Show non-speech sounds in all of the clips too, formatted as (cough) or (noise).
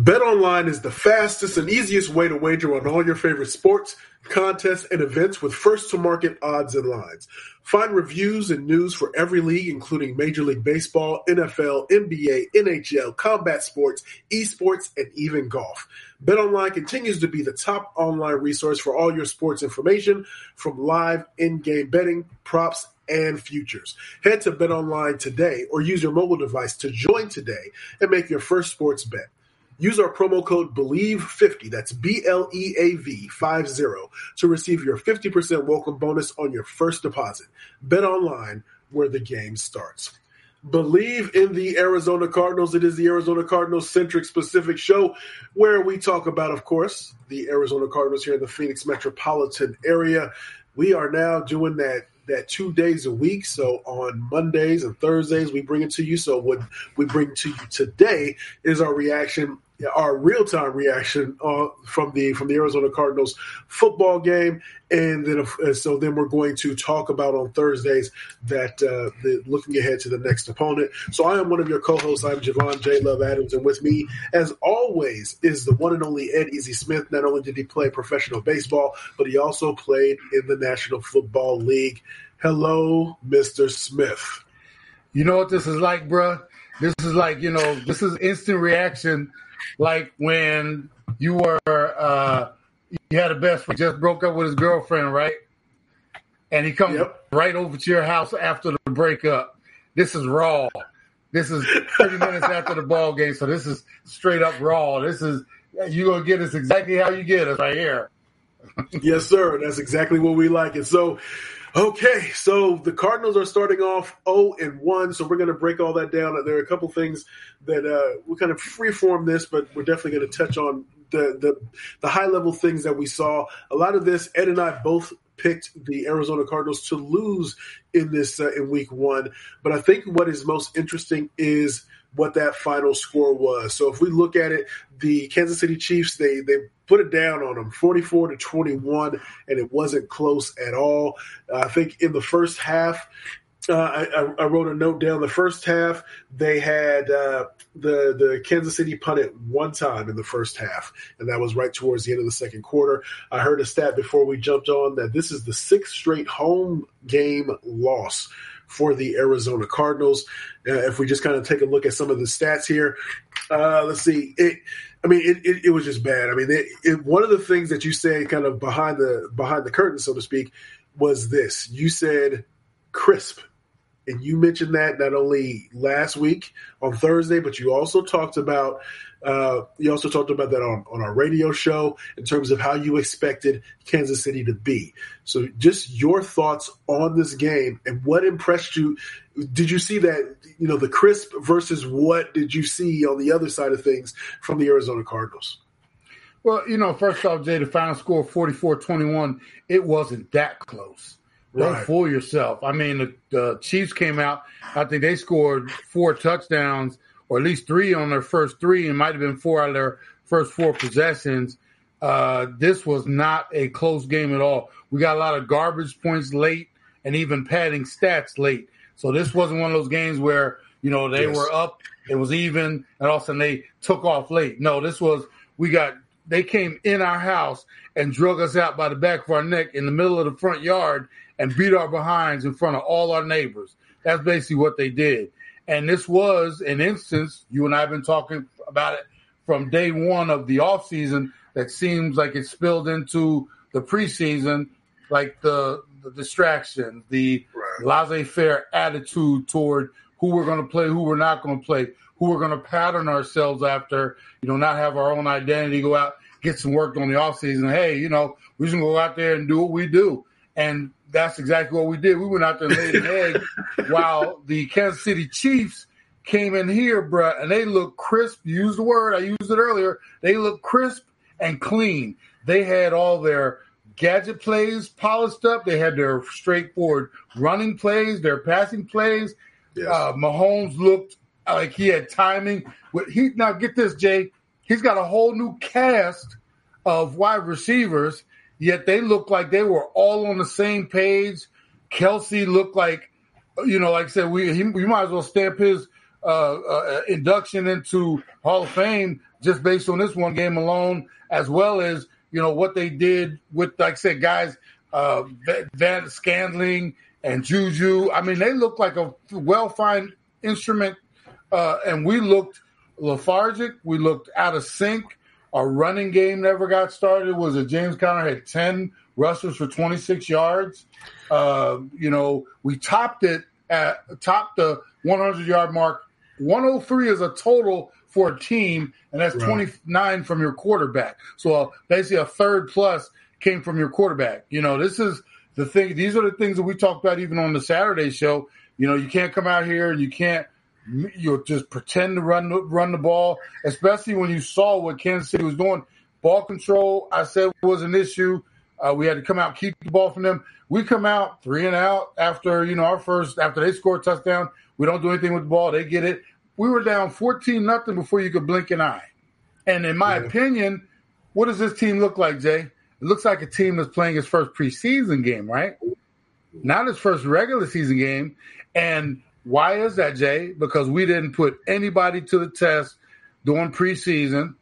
BetOnline is the fastest and easiest way to wager on all your favorite sports, contests, and events with first to market odds and lines. Find reviews and news for every league, including Major League Baseball, NFL, NBA, NHL, combat sports, esports, and even golf. BetOnline continues to be the top online resource for all your sports information from live in-game betting, props, and futures. Head to BetOnline today or use your mobile device to join today and make your first sports bet. Use our promo code BLEAV50, that's B L E A V 50, to receive your 50% welcome bonus on your first deposit. Bet online where the game starts. Bleav in the Arizona Cardinals. It is the Arizona Cardinals centric specific show where we talk about, of course, the Arizona Cardinals here in the Phoenix metropolitan area. We are now doing that that two days a week. So on Mondays and Thursdays, we bring it to you. So what we bring to you today is our reaction our real time reaction uh, from the from the Arizona Cardinals football game, and then uh, so then we're going to talk about on Thursdays that uh, the, looking ahead to the next opponent. So I am one of your co-hosts. I'm Javon J. Love Adams, and with me, as always, is the one and only Ed Easy Smith. Not only did he play professional baseball, but he also played in the National Football League. Hello, Mister Smith. You know what this is like, bruh? This is like you know this is instant reaction like when you were uh, you had a best friend just broke up with his girlfriend, right? And he comes yep. right over to your house after the breakup. This is raw. This is 30 minutes after the ball game, so this is straight up raw. This is you're gonna get us exactly how you get us right here. yes, sir. That's exactly what we like it. So Okay, so the Cardinals are starting off 0 and 1, so we're going to break all that down. There are a couple things that uh, we kind of freeform this, but we're definitely going to touch on the, the the high level things that we saw. A lot of this, Ed and I both picked the Arizona Cardinals to lose in this uh, in Week One, but I think what is most interesting is what that final score was. So if we look at it, the Kansas City Chiefs they they put it down on them 44 to 21 and it wasn't close at all. I think in the first half uh, I, I, wrote a note down. The first half, they had uh, the the Kansas City punted one time in the first half, and that was right towards the end of the second quarter. I heard a stat before we jumped on that this is the sixth straight home game loss for the Arizona Cardinals. Uh, if we just kind of take a look at some of the stats here, uh, let's see. It, I mean, it, it, it, was just bad. I mean, it, one of the things that you said, kind of behind the behind the curtain, so to speak, was this. You said crisp, and you mentioned that not only last week on Thursday, but you also talked about uh, you also talked about that on, on our radio show in terms of how you expected Kansas City to be. So, just your thoughts on this game and what impressed you. Did you see that, you know, the crisp versus what did you see on the other side of things from the Arizona Cardinals? Well, you know, first off, Jay, the final score 44 21, it wasn't that close. Don't right. fool yourself. I mean, the, the Chiefs came out, I think they scored four touchdowns or at least three on their first three, and might have been four out of their first four possessions. Uh, this was not a close game at all. We got a lot of garbage points late and even padding stats late. So this wasn't one of those games where, you know, they yes. were up, it was even, and all of a sudden they took off late. No, this was, we got, they came in our house and drug us out by the back of our neck in the middle of the front yard and beat our behinds in front of all our neighbors. That's basically what they did. And this was an instance, you and I have been talking about it from day one of the offseason that seems like it spilled into the preseason, like the, the distraction, the right. laissez faire attitude toward who we're going to play, who we're not going to play, who we're going to pattern ourselves after, you know, not have our own identity, go out, get some work on the offseason. Hey, you know, we're just going to go out there and do what we do. And that's exactly what we did. We went out there and laid an egg (laughs) while the Kansas City Chiefs came in here, bruh, and they look crisp. Use the word, I used it earlier. They look crisp and clean. They had all their gadget plays polished up. They had their straightforward running plays, their passing plays. Yes. Uh, Mahomes looked like he had timing. He now get this, Jay. He's got a whole new cast of wide receivers Yet they looked like they were all on the same page. Kelce looked like, you know, like I said, we he, we might as well stamp his uh, uh, induction into Hall of Fame just based on this one game alone, as well as you know what they did with, like I said, guys, uh, Van Scantling and Juju. I mean, they looked like a well-fined instrument, uh, and we looked lethargic. We looked out of sync. Our running game never got started. Was it James Conner had ten rushes for 26 yards? Uh, you know, we topped it at topped the 100 yard mark. 103 is a total for a team, and that's right. 29 from your quarterback. So uh, basically, a third plus came from your quarterback. You know, this is the thing. These are the things that we talked about even on the Saturday show. You know, you can't come out here and you can't you know, just pretend to run run the ball, especially when you saw what Kansas City was doing. Ball control, I said, was an issue. Uh, we had to come out, keep the ball from them. We come out three and out after you know our first after they score a touchdown. We don't do anything with the ball. They get it. We were down fourteen nothing before you could blink an eye. And in my yeah. opinion, what does this team look like, Jay? It looks like a team that's playing its first preseason game, right? Not its first regular season game. And why is that, Jay? Because we didn't put anybody to the test during preseason.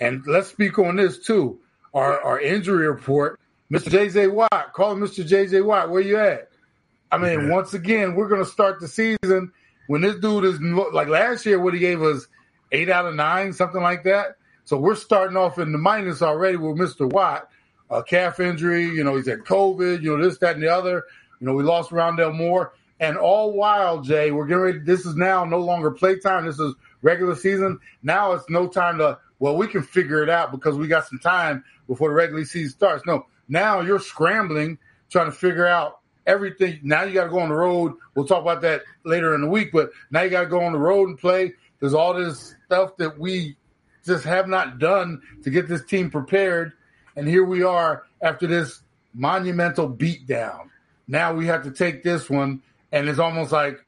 And let's speak on this too. Our, our injury report, Mr. JJ Watt, call Mr. JJ Watt. Where you at? I mean, once again, we're going to start the season when this dude is like last year, what he gave us eight out of nine, something like that. So we're starting off in the minus already with Mr. Watt, a calf injury. You know, he's had COVID. You know, this, that, and the other. You know, we lost Rondale Moore. And all while, Jay, we're getting ready. This is now no longer playtime. This is regular season. Now it's no time to, well, we can figure it out because we got some time before the regular season starts. No, now you're scrambling, trying to figure out everything. Now you got to go on the road. We'll talk about that later in the week, but now you got to go on the road and play. There's all this stuff that we just have not done to get this team prepared. And here we are after this monumental beatdown. Now we have to take this one and it's almost like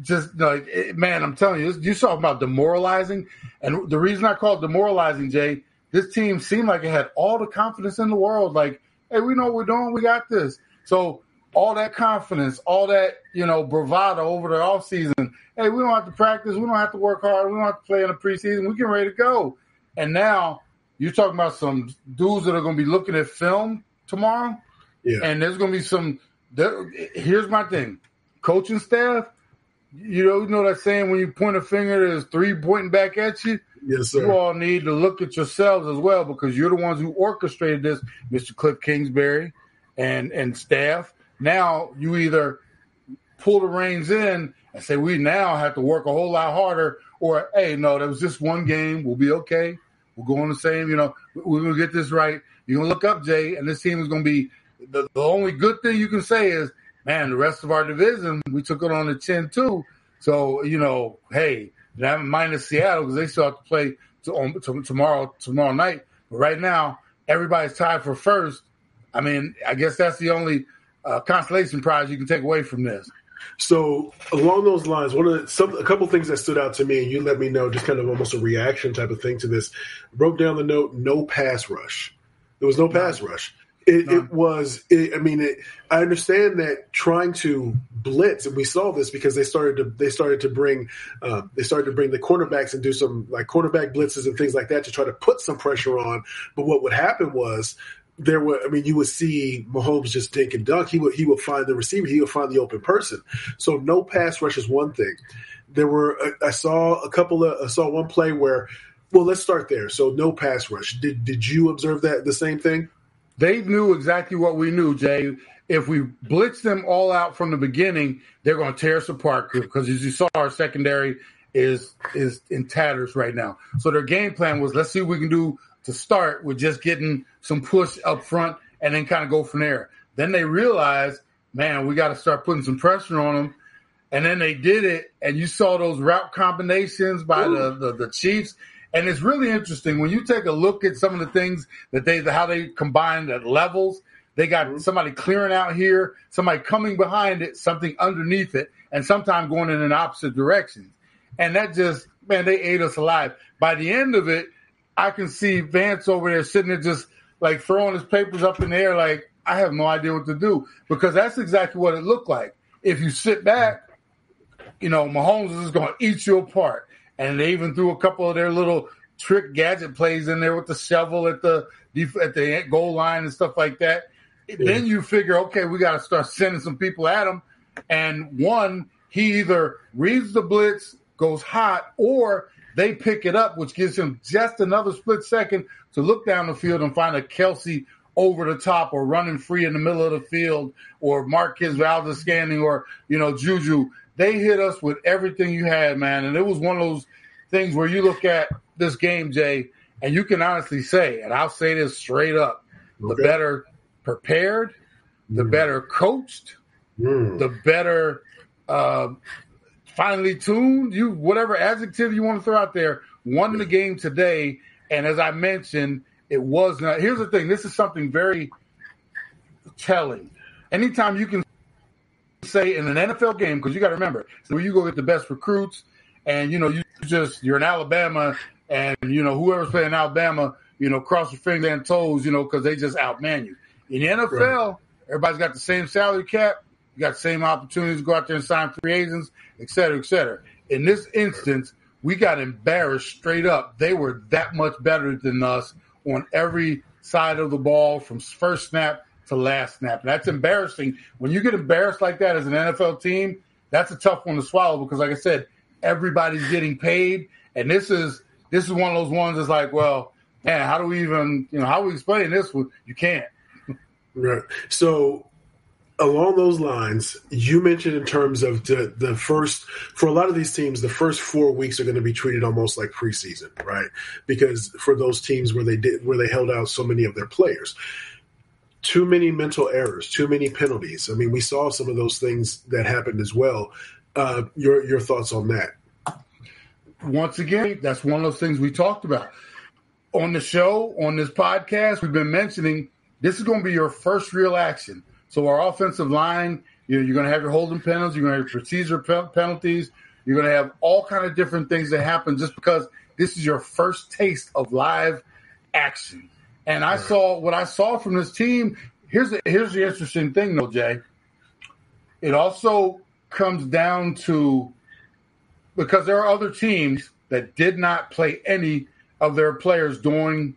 just like man, I'm telling you, you saw about demoralizing, and the reason I call it demoralizing, Jay, this team seemed like it had all the confidence in the world. Like, hey, we know what we're doing, we got this. So all that confidence, all that you know bravado over the off season. Hey, we don't have to practice, we don't have to work hard, we don't have to play in the preseason. We get ready to go. And now you're talking about some dudes that are going to be looking at film tomorrow, yeah. and there's going to be some there, here's my thing, coaching staff. You know, you know that saying when you point a finger, there's three pointing back at you. Yes, sir. You all need to look at yourselves as well because you're the ones who orchestrated this, Mr. Cliff Kingsbury and and staff. Now you either pull the reins in and say we now have to work a whole lot harder, or hey, no, that was just one game. We'll be okay. We'll go on the same. You know, we're gonna get this right. You're gonna look up, Jay, and this team is gonna be the, the only good thing you can say is, man, the rest of our division, we took it on the chin too. So, you know, hey, that minus Seattle because they still have to play to, on, to, tomorrow tomorrow night. But right now, everybody's tied for first. I mean, I guess that's the only uh, consolation prize you can take away from this. So along those lines, one of the, some a couple things that stood out to me, and you let me know, just kind of almost a reaction type of thing to this. Broke down the note, no pass rush. There was no pass rush. It, it was. It, I mean, it, I understand that trying to blitz, and we saw this because they started to they started to bring uh, they started to bring the cornerbacks and do some like cornerback blitzes and things like that to try to put some pressure on. But what would happen was there were. I mean, you would see Mahomes just dink and dunk. He would he would find the receiver. He would find the open person. So no pass rush is one thing. There were. I saw a couple of. I saw one play where. Well, let's start there. So no pass rush. Did did you observe that the same thing? They knew exactly what we knew, Jay. If we blitz them all out from the beginning, they're going to tear us apart because as you saw, our secondary is is in tatters right now. So their game plan was let's see what we can do to start with just getting some push up front and then kind of go from there. Then they realized, man, we got to start putting some pressure on them. And then they did it, and you saw those route combinations by the, the, the Chiefs. And it's really interesting when you take a look at some of the things that they, how they combined at levels. They got mm-hmm. somebody clearing out here, somebody coming behind it, something underneath it, and sometimes going in an opposite direction. And that just, man, they ate us alive. By the end of it, I can see Vance over there sitting there just like throwing his papers up in the air, like, I have no idea what to do because that's exactly what it looked like. If you sit back, you know, Mahomes is going to eat you apart. And they even threw a couple of their little trick gadget plays in there with the shovel at the at the goal line and stuff like that. Yeah. Then you figure, okay, we got to start sending some people at him. And one, he either reads the blitz, goes hot, or they pick it up, which gives him just another split second to look down the field and find a Kelce over the top or running free in the middle of the field or Marquez Valdes-Scantling or, you know, Juju. They hit us with everything you had, man. And it was one of those things where you look at this game, Jay, and you can honestly say, and I'll say this straight up, okay. the better prepared, the mm. better coached, mm. the better uh, finely tuned, you whatever adjective you want to throw out there, won the game today. And as I mentioned, it was not. Here's the thing: this is something very telling. Anytime you can say in an NFL game, because you got to remember, so you go get the best recruits, and you know you just you're in Alabama, and you know whoever's playing Alabama, you know cross your finger and toes, you know because they just outman you. In the NFL, right. everybody's got the same salary cap. You got the same opportunities to go out there and sign free agents, et cetera, et cetera. In this instance, we got embarrassed straight up. They were that much better than us on every side of the ball from first snap to last snap. That's embarrassing. When you get embarrassed like that as an NFL team, that's a tough one to swallow because, like I said, everybody's getting paid, and this is this is one of those ones that's like, well, man, how do we even, you know, how we explain this? You can't. Right. So along those lines, you mentioned in terms of the, the first, for a lot of these teams, the first four weeks are going to be treated almost like preseason, right? Because for those teams where they did, where they held out so many of their players, too many mental errors, too many penalties. I mean, we saw some of those things that happened as well. Uh, your your thoughts on that? Once again, that's one of those things we talked about on the show, on this podcast. We've been mentioning this is going to be your first real action so our offensive line, you know, you're going to have your holding penalties, you're going to have your procedure penalties, you're going to have all kind of different things that happen just because this is your first taste of live action. And I saw what I saw from this team. Here's the, here's the interesting thing, though, Jay. It also comes down to because there are other teams that did not play any of their players during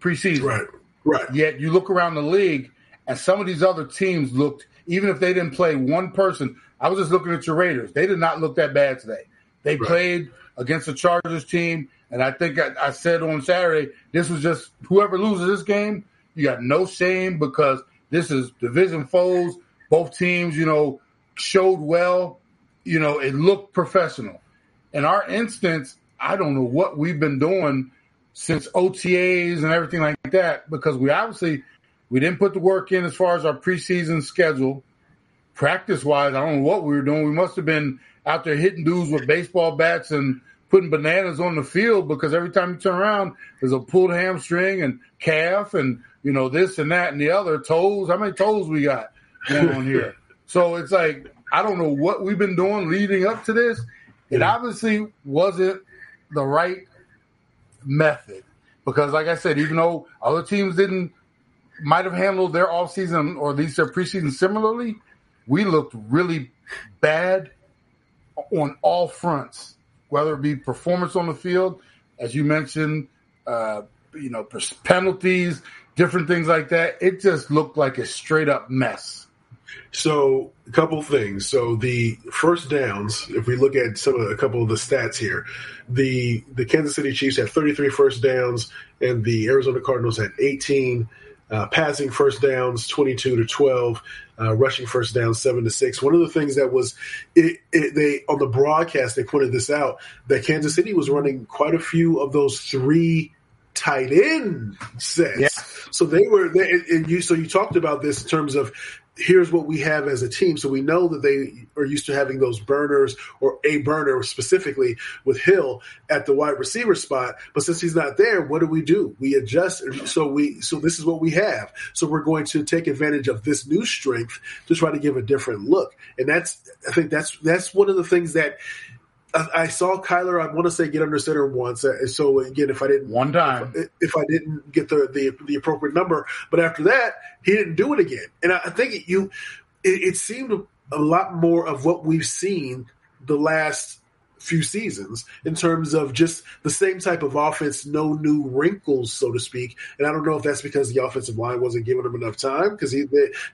preseason. Right. Right. Yet you look around the league and some of these other teams looked, even if they didn't play one person, I was just looking at your Raiders. They did not look that bad today. They right. played against the Chargers team. And I think I, I said on Saturday, this was just whoever loses this game, you got no shame because this is division foes. Both teams, you know, showed well. You know, it looked professional. In our instance, I don't know what we've been doing since OTAs and everything like that because we obviously we didn't put the work in as far as our preseason schedule. Practice wise, I don't know what we were doing. We must have been out there hitting dudes with baseball bats and putting bananas on the field because every time you turn around, there's a pulled hamstring and calf and, you know, this and that and the other toes. How many toes we got going on here? (laughs) so it's like, I don't know what we've been doing leading up to this. It obviously wasn't the right method because, like I said, even though other teams didn't might have handled their off season or at least their preseason similarly, we looked really bad on all fronts, whether it be performance on the field, as you mentioned, uh, you know, penalties, different things like that. It just looked like a straight up mess. So, a couple things. So, the first downs, if we look at some of a couple of the stats here, the the Kansas City Chiefs had 33 first downs, and the Arizona Cardinals had 18 uh, passing first downs 22 to 12 uh, rushing first downs 7 to 6 one of the things that was it, it, they on the broadcast they pointed this out that kansas city was running quite a few of those three tight end sets. Yeah. So they were they, and you so you talked about this in terms of here's what we have as a team. So we know that they are used to having those burners or a burner specifically with Hill at the wide receiver spot. But since he's not there, what do we do? We adjust. So we so this is what we have. So we're going to take advantage of this new strength to try to give a different look. And that's I think that's that's one of the things that I, saw Kyler. I want to say get under center once. Uh, so again, if I didn't one time, if, if, I didn't get the, the the appropriate number, but after that, he didn't do it again. And I, I think you, it, it seemed a lot more of what we've seen the last few seasons in terms of just the same type of offense, no new wrinkles, so to speak. And I don't know if that's because the offensive line wasn't giving him enough time because he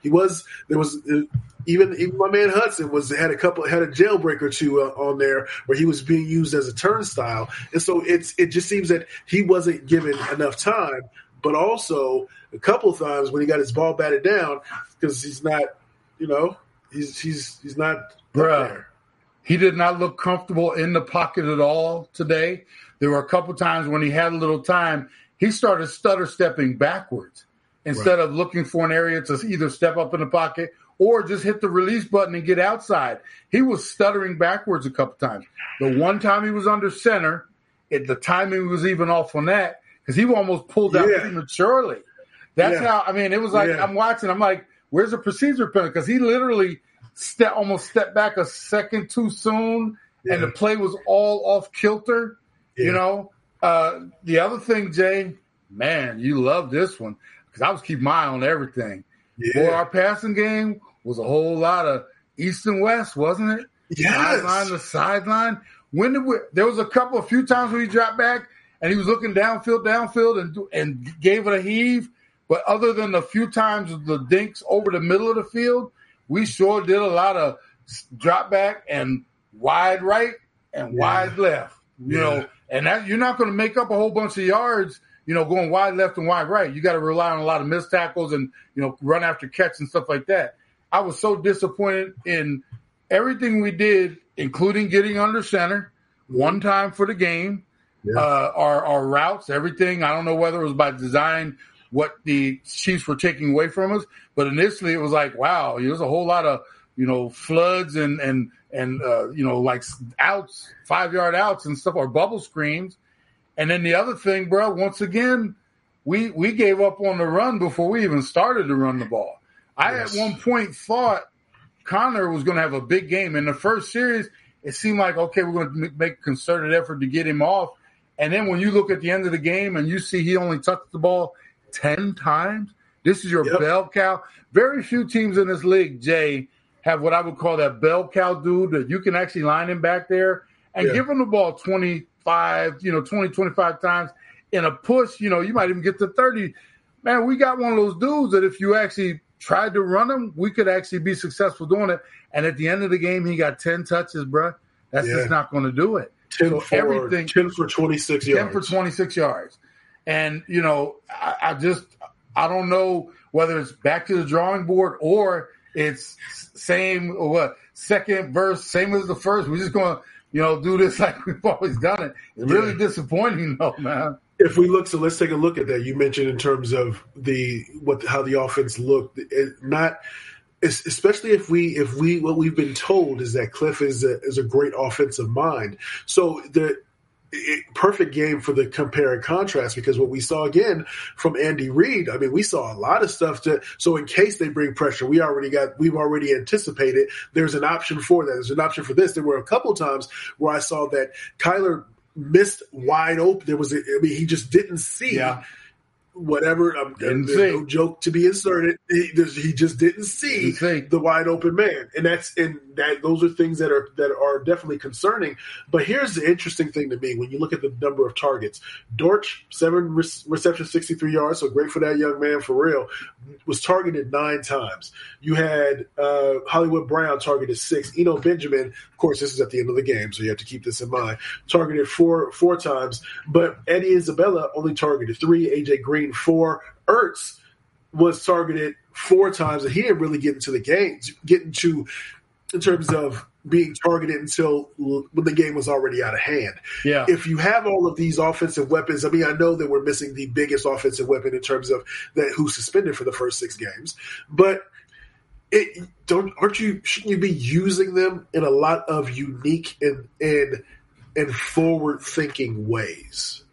he was there was uh, even even my man Hudson was had a couple had a jailbreak or two uh, on there where he was being used as a turnstile, and so it's it just seems that he wasn't given enough time. But also a couple times when he got his ball batted down because he's not, you know, he's he's he's not Bruh. He did not look comfortable in the pocket at all today. There were a couple times when he had a little time, he started stutter stepping backwards instead right. of looking for an area to either step up in the pocket or just hit the release button and get outside. He was stuttering backwards a couple times. The one time he was under center, it, the timing was even off on that because he almost pulled out yeah. prematurely. That's yeah. how I mean. It was like yeah. I'm watching. I'm like, "Where's the procedure penalty?" Because he literally step almost stepped back a second too soon, yeah. and the play was all off kilter. Yeah. You know, uh, the other thing, Jay, man, you love this one because I was keeping my eye on everything. Yeah. Boy, our passing game was a whole lot of east and west, wasn't it? Yes. Sideline to sideline. When did we, there was a couple, a few times when he dropped back and he was looking downfield, downfield, and and gave it a heave. But other than a few times the dinks over the middle of the field, we sure did a lot of drop back and wide right and yeah. wide left. You yeah. know, and that you're not going to make up a whole bunch of yards. You know, going wide left and wide right. You got to rely on a lot of missed tackles and you know run after catch and stuff like that. I was so disappointed in everything we did, including getting under center one time for the game. Yeah. Uh, our our routes, everything. I don't know whether it was by design what the Chiefs were taking away from us. But initially, it was like, wow, there's a whole lot of you know floods and and and uh, you know like outs, five yard outs and stuff, or bubble screens. And then the other thing, bro, once again, we we gave up on the run before we even started to run the ball. I yes. at one point thought Conner was going to have a big game in the first series. It seemed like okay, we're going to make a concerted effort to get him off. And then when you look at the end of the game and you see he only touched the ball 10 times. This is your yep. bell cow. Very few teams in this league, Jay, have what I would call that bell cow dude that you can actually line him back there and yeah. give him the ball 25, you know, 20, 25 times in a push. You know, you might even get to 30. Man, we got one of those dudes that if you actually tried to run him, we could actually be successful doing it. And at the end of the game, he got 10 touches, bro. That's yeah. just not going to do it. 10 so for, everything 10 for 26 yards. 10 for 26 yards. And, you know, I, I just, I don't know whether it's back to the drawing board or it's same or what second verse, same as the first. We're just going to, you know, do this (laughs) like we've always done it. It's yeah. really disappointing though, man. If we look, so let's take a look at that. You mentioned in terms of the what how the offense looked, it, not especially if we if we what we've been told is that Cliff is a, is a great offensive mind. So the perfect game for the compare and contrast because what we saw again from Andy Reid, I mean, we saw a lot of stuff to, so in case they bring pressure, we already got, we've already anticipated there's an option for that. There's an option for this. There were a couple times where I saw that Kyler missed wide open. There was, a, I mean, he just didn't see. Yeah whatever. Um, there's no joke to be inserted. He, he just didn't see the wide open man, and that's and that those are things that are that are definitely concerning. But here's the interesting thing to me when you look at the number of targets. Dortch seven re- receptions, sixty three yards, so great for that young man for real. Was targeted nine times. You had uh, Hollywood Brown targeted six. Eno Benjamin, of course, this is at the end of the game, so you have to keep this in mind. Targeted four four times, but Andy Isabella only targeted three. AJ Green four. Ertz was targeted four times, and he didn't really get into the game, get into in terms of being targeted until when the game was already out of hand. Yeah. If you have all of these offensive weapons, I mean, I know that we're missing the biggest offensive weapon in terms of that who's suspended for the first six games, but it don't aren't you shouldn't you be using them in a lot of unique and and and forward thinking ways?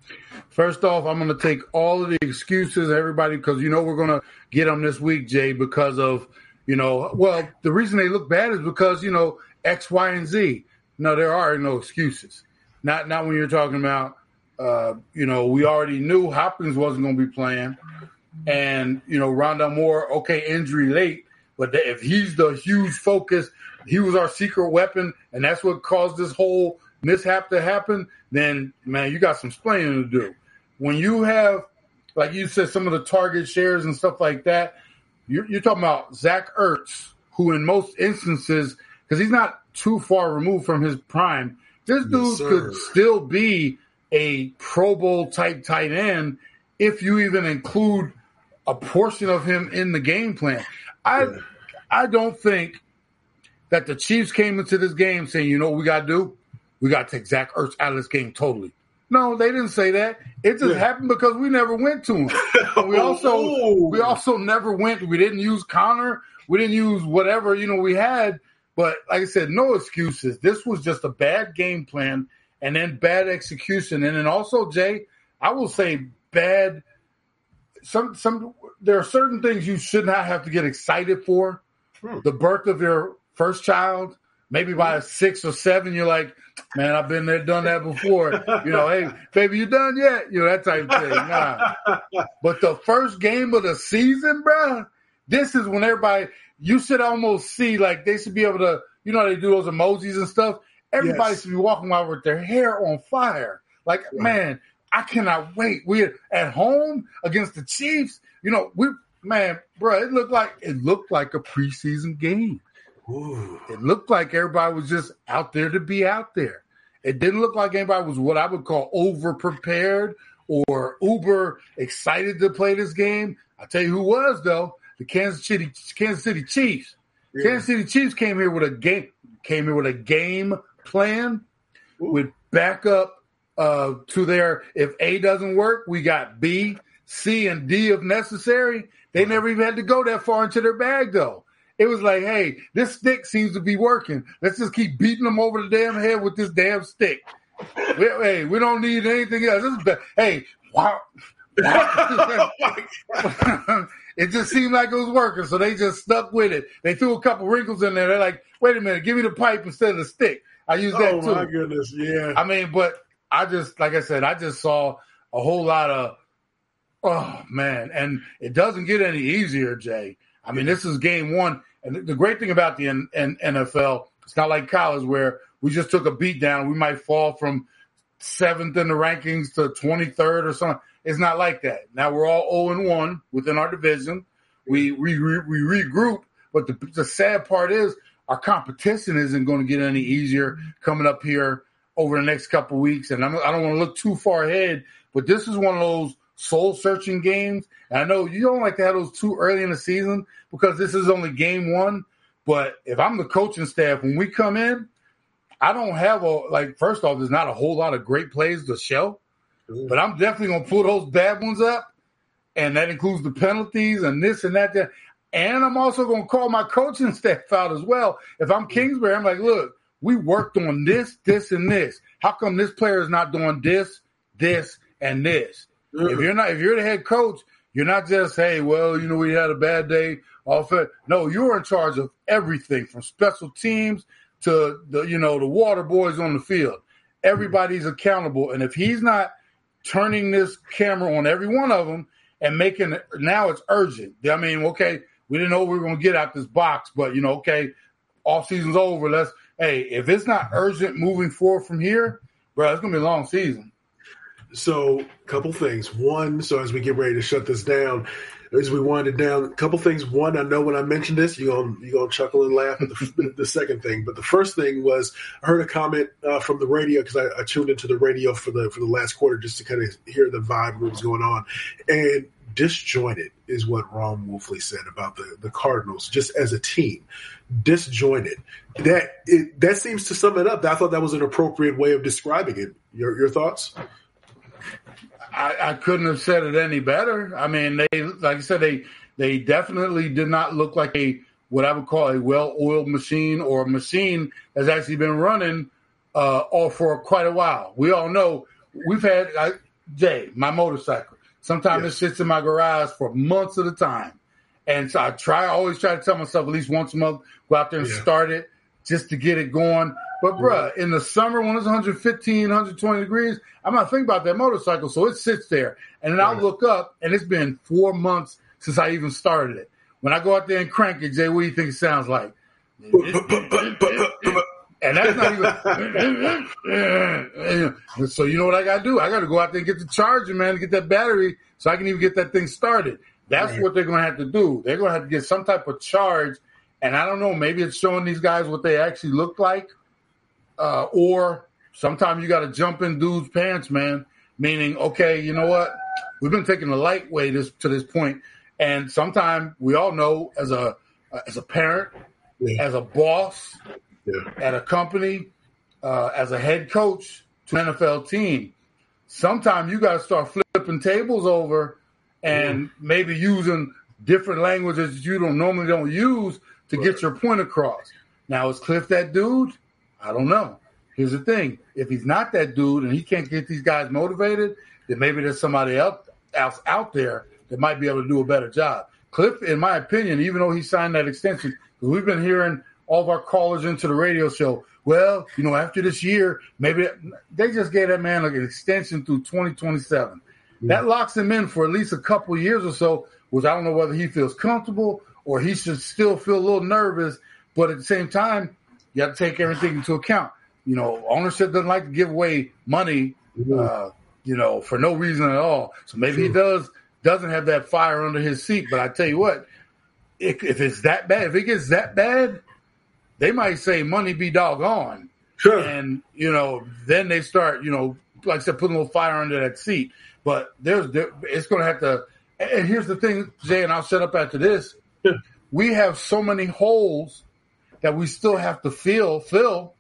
First off, I'm going to take all of the excuses, everybody, because you know we're going to get them this week, Jay, because of, you know, well, the reason they look bad is because, you know, X, Y, and Z. no, there are no excuses. Not not when you're talking about, uh, you know, we already knew Hopkins wasn't going to be playing, and you know, Rondale Moore, okay, injury late, but if he's the huge focus, he was our secret weapon, and that's what caused this whole mishap to happen. Then, man, you got some explaining to do. When you have, like you said, some of the target shares and stuff like that, you're, you're talking about Zach Ertz, who in most instances, because he's not too far removed from his prime, this dude yes, could still be a Pro Bowl type tight end if you even include a portion of him in the game plan. I yeah. I don't think that the Chiefs came into this game saying, you know what we got to do? We got to take Zach Ertz out of this game totally. No, they didn't say that. It just yeah. happened because we never went to him. (laughs) we also we also never went. We didn't use Conner. We didn't use whatever you know we had. But like I said, no excuses. This was just a bad game plan and then bad execution. And then also, Jay, I will say bad. Some some there are certain things you should not have to get excited for. Hmm. The birth of your first child, maybe by six or seven, you're like, man, I've been there, done that before. you know, hey, baby, you done yet? You know, that type of thing. Nah. but the first game of the season, bro, this is when everybody, you should almost see like they should be able to, you know, they do those emojis and stuff. Everybody yes. should be walking around with their hair on fire. Like, yeah. man, I cannot wait. We're at home against the Chiefs. You know, we man, bro, it looked like it looked like a preseason game. Ooh. It looked like everybody was just out there to be out there. It didn't look like anybody was what I would call over prepared or uber excited to play this game. I tell you who was though, the Kansas City Kansas City Chiefs. Yeah. Kansas City Chiefs came here with a game came here with a game plan Ooh. with backup uh, to their if A doesn't work, we got B, C, and D if necessary. They never even had to go that far into their bag though. It was like, hey, this stick seems to be working. Let's just keep beating them over the damn head with this damn stick. We, hey, we don't need anything else. This is. Hey, wow. (laughs) it just seemed like it was working, so they just stuck with it. They threw a couple wrinkles in there. They're like, "Wait a minute, give me the pipe instead of the stick." I use that oh, too. Oh my goodness, yeah. I mean, but I just, like I said, I just saw a whole lot of, oh man, and it doesn't get any easier, Jay. I mean, this is game one, and the great thing about the N- N- NFL, it's not like college where we just took a beat down. We might fall from seventh in the rankings to 23rd or something. It's not like that. Now we're all 0 and 1 within our division. We, we, we, regroup, but the, the sad part is our competition isn't going to get any easier coming up here over the next couple weeks. And I'm, I do not want to look too far ahead, but this is one of those soul searching games. And I know you don't like to have those too early in the season because this is only game one. But if I'm the coaching staff, when we come in, I don't have a like. First off, there's not a whole lot of great plays to show, mm-hmm. but I'm definitely gonna pull those bad ones up, and that includes the penalties and this and that. that. And I'm also gonna call my coaching (laughs) staff out as well. If I'm mm-hmm. Kingsbury, I'm like, look, we worked on this, this, and this. How come this player is not doing this, this, and this? Mm-hmm. If you're not, if you're the head coach, you're not just, hey, well, you know, we had a bad day off. No, you're in charge of everything from special teams to the, you know, the water boys on the field. Everybody's accountable. And if he's not turning this camera on every one of them and making it, now it's urgent. I mean, okay, we didn't know we were going to get out this box, but you know, okay, off season's over. Let's hey, if it's not urgent moving forward from here, bro, it's gonna be a long season. So, a couple things. One, so as we get ready to shut this down, as we wind it down, a couple things. One, I know when I mentioned this, you're gonna you gonna chuckle and laugh at the, (laughs) the second thing. But the first thing was I heard a comment uh, from the radio because I, I, tuned into the radio for the for the last quarter just to kind of hear the vibe what was going on, and disjointed is what Ron Wolfley said about the, the Cardinals, just as a team. Disjointed. That it, that seems to sum it up. I thought that was an appropriate way of describing it. Your your thoughts? I, I couldn't have said it any better. I mean, they like I said, they they definitely did not look like a what I would call a well-oiled machine or a machine that's actually been running uh, all for quite a while. We all know we've had uh, Jay, my motorcycle. Sometimes yes. it sits in my garage for months at a time. And so I try, I always try to tell myself at least once a month, go out there and yeah. start it just to get it going. But bruh, in the summer when it's 115, 120 degrees, I'm not thinking about that motorcycle. So it sits there. And then I'll look up and it's been four months since I even started it. When I go out there and crank it, Jay, what do you think it sounds like? and that's not even. (laughs) so you know what I got to do? I got to go out there and get the charger, man, to get that battery, so I can even get that thing started. That's what they're going to have to do. They're going to have to get some type of charge, and I don't know. Maybe it's showing these guys what they actually look like, uh, or sometimes you got to jump in dudes' pants, man. Meaning, okay, you know what? We've been taking the lightweight this, to this point, and sometimes we all know as a as a parent, yeah. as a boss, yeah. at a company, uh, as a head coach to an NFL team. Sometimes you got to start flipping tables over and mm. maybe using different languages you don't normally don't use to right. get your point across. Now, is Cliff that dude? I don't know. Here's the thing: if he's not that dude and he can't get these guys motivated, then maybe there's somebody else out there that might be able to do a better job. Cliff, in my opinion, even though he signed that extension, we've been hearing all of our callers into the radio show. Well, you know, after this year, maybe they just gave that man like an extension through 2027. That locks him in for at least a couple years or so, which I don't know whether he feels comfortable or he should still feel a little nervous. But at the same time, you have to take everything into account. You know, ownership doesn't like to give away money, uh, you know, for no reason at all. So maybe he does doesn't have that fire under his seat. But I tell you what, if, if it's that bad, if it gets that bad, they might say money be doggone. Sure. And, you know, then they start, you know, like I said, putting a little fire under that seat. But there's, there, it's going to have to. And here's the thing, Jay, and I'll shut up after this. We have so many holes that we still have to fill. Fill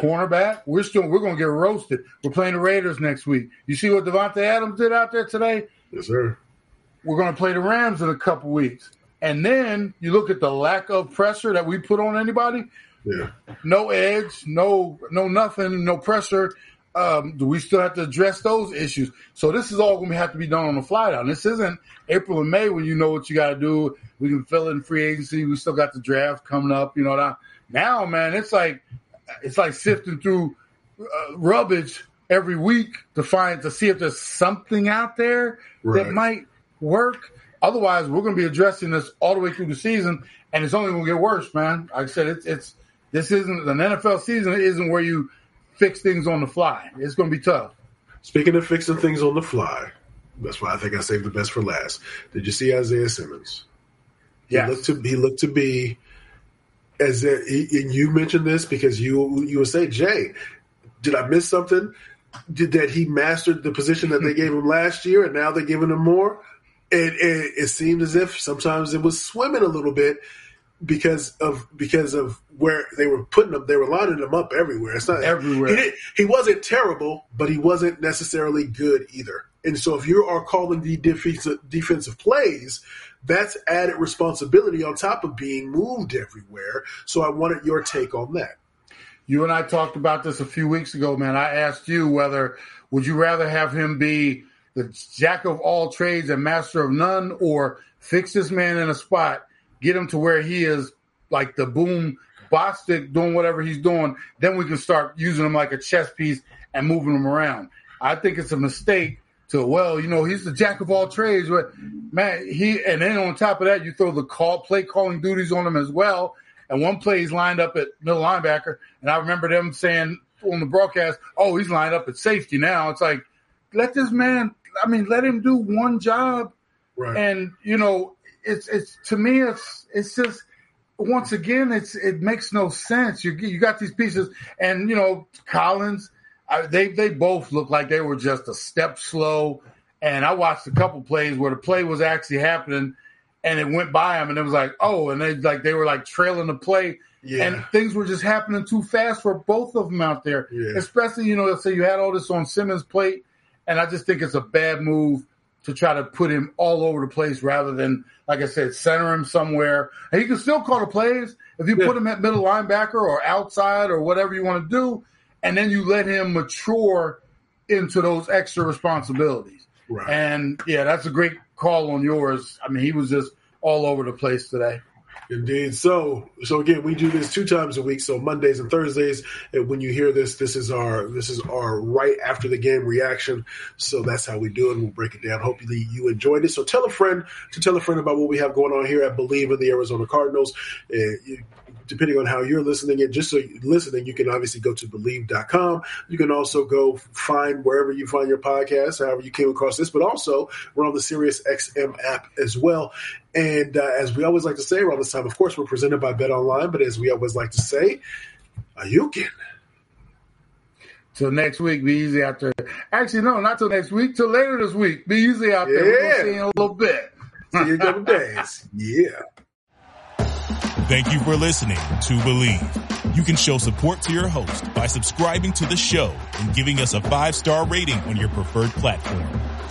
cornerback. We're still we're going to get roasted. We're playing the Raiders next week. You see what Davante Adams did out there today? Yes, sir. We're going to play the Rams in a couple weeks. And then you look at the lack of pressure that we put on anybody. Yeah. No edge, no no nothing, no pressure. Um, do we still have to address those issues? So this is all going to have to be done on the fly down. This isn't April and May when you know what you got to do. We can fill in free agency. We still got the draft coming up. You know that now, man. It's like it's like sifting through uh, rubbish every week to find to see if there's something out there right. that might work. Otherwise, we're going to be addressing this all the way through the season, and it's only going to get worse, man. Like I said, it's it's this isn't an NFL season. It isn't where you fix things on the fly. It's going to be tough. Speaking of fixing things on the fly, that's why I think I saved the best for last. Did you see Isaiah Simmons? Yeah, he looked to he looked to be as a, he, and you mentioned this because you you would say Jay, did I miss something? Did that he mastered the position that they (laughs) gave him last year, and now they're giving him more? it, it, it seemed as if sometimes it was swimming a little bit because of because of where they were putting them. They were lining them up everywhere. It's not everywhere. He, he wasn't terrible, but he wasn't necessarily good either. And so, if you are calling the defensive defensive plays, that's added responsibility on top of being moved everywhere. So, I wanted your take on that. You and I talked about this a few weeks ago, man. I asked you whether would you rather have him be the jack of all trades and master of none, or fix this man in a spot, get him to where he is like the boom Bostic doing whatever he's doing, then we can start using him like a chess piece and moving him around. I think it's a mistake to well, you know, he's the jack of all trades, but man, he and then on top of that, you throw the call play calling duties on him as well. And one play he's lined up at middle linebacker, and I remember them saying on the broadcast, "Oh, he's lined up at safety now." It's like, let this man I mean, let him do one job, right. and you know, it's it's to me, it's it's just once again, it's it makes no sense. You you got these pieces, and you know, Collins, I, they they both look like they were just a step slow. And I watched a couple plays where the play was actually happening, and it went by them, and it was like, oh, and they like they were like trailing the play. Yeah. And things were just happening too fast for both of them out there. Yeah. Especially, you know, let's say you had all this on Simmons' plate, and I just think it's a bad move to try to put him all over the place rather than, like I said, center him somewhere. And he can still call the plays if you yeah. put him at middle linebacker or outside or whatever you want to do, and then you let him mature into those extra responsibilities. Right. And yeah, that's a great call on yours. I mean, he was just all over the place today. Indeed. So, so again, we do this two times a week. So Mondays and Thursdays. And when you hear this, this is our this is our right after the game reaction. So that's how we do it. We'll break it down. Hopefully you enjoyed it. So tell a friend to tell a friend about what we have going on here at Bleav in the Arizona Cardinals. Uh, depending on how you're listening and just so listening, you can obviously go to bleav.com. You can also go find wherever you find your podcast, however you came across this, but also we're on the Sirius XM app as well. And uh, as we always like to say around this time, of course, we're presented by BetOnline, but as we always like to say, you can. Till next week, be easy after. Actually, no, not till next week. Till later this week. Be easy out there. Yeah. We'll see you in a little bit. see you in a couple days. (laughs) Yeah. Thank you for listening to Bleav. You can show support to your host by subscribing to the show and giving us a five star rating on your preferred platform.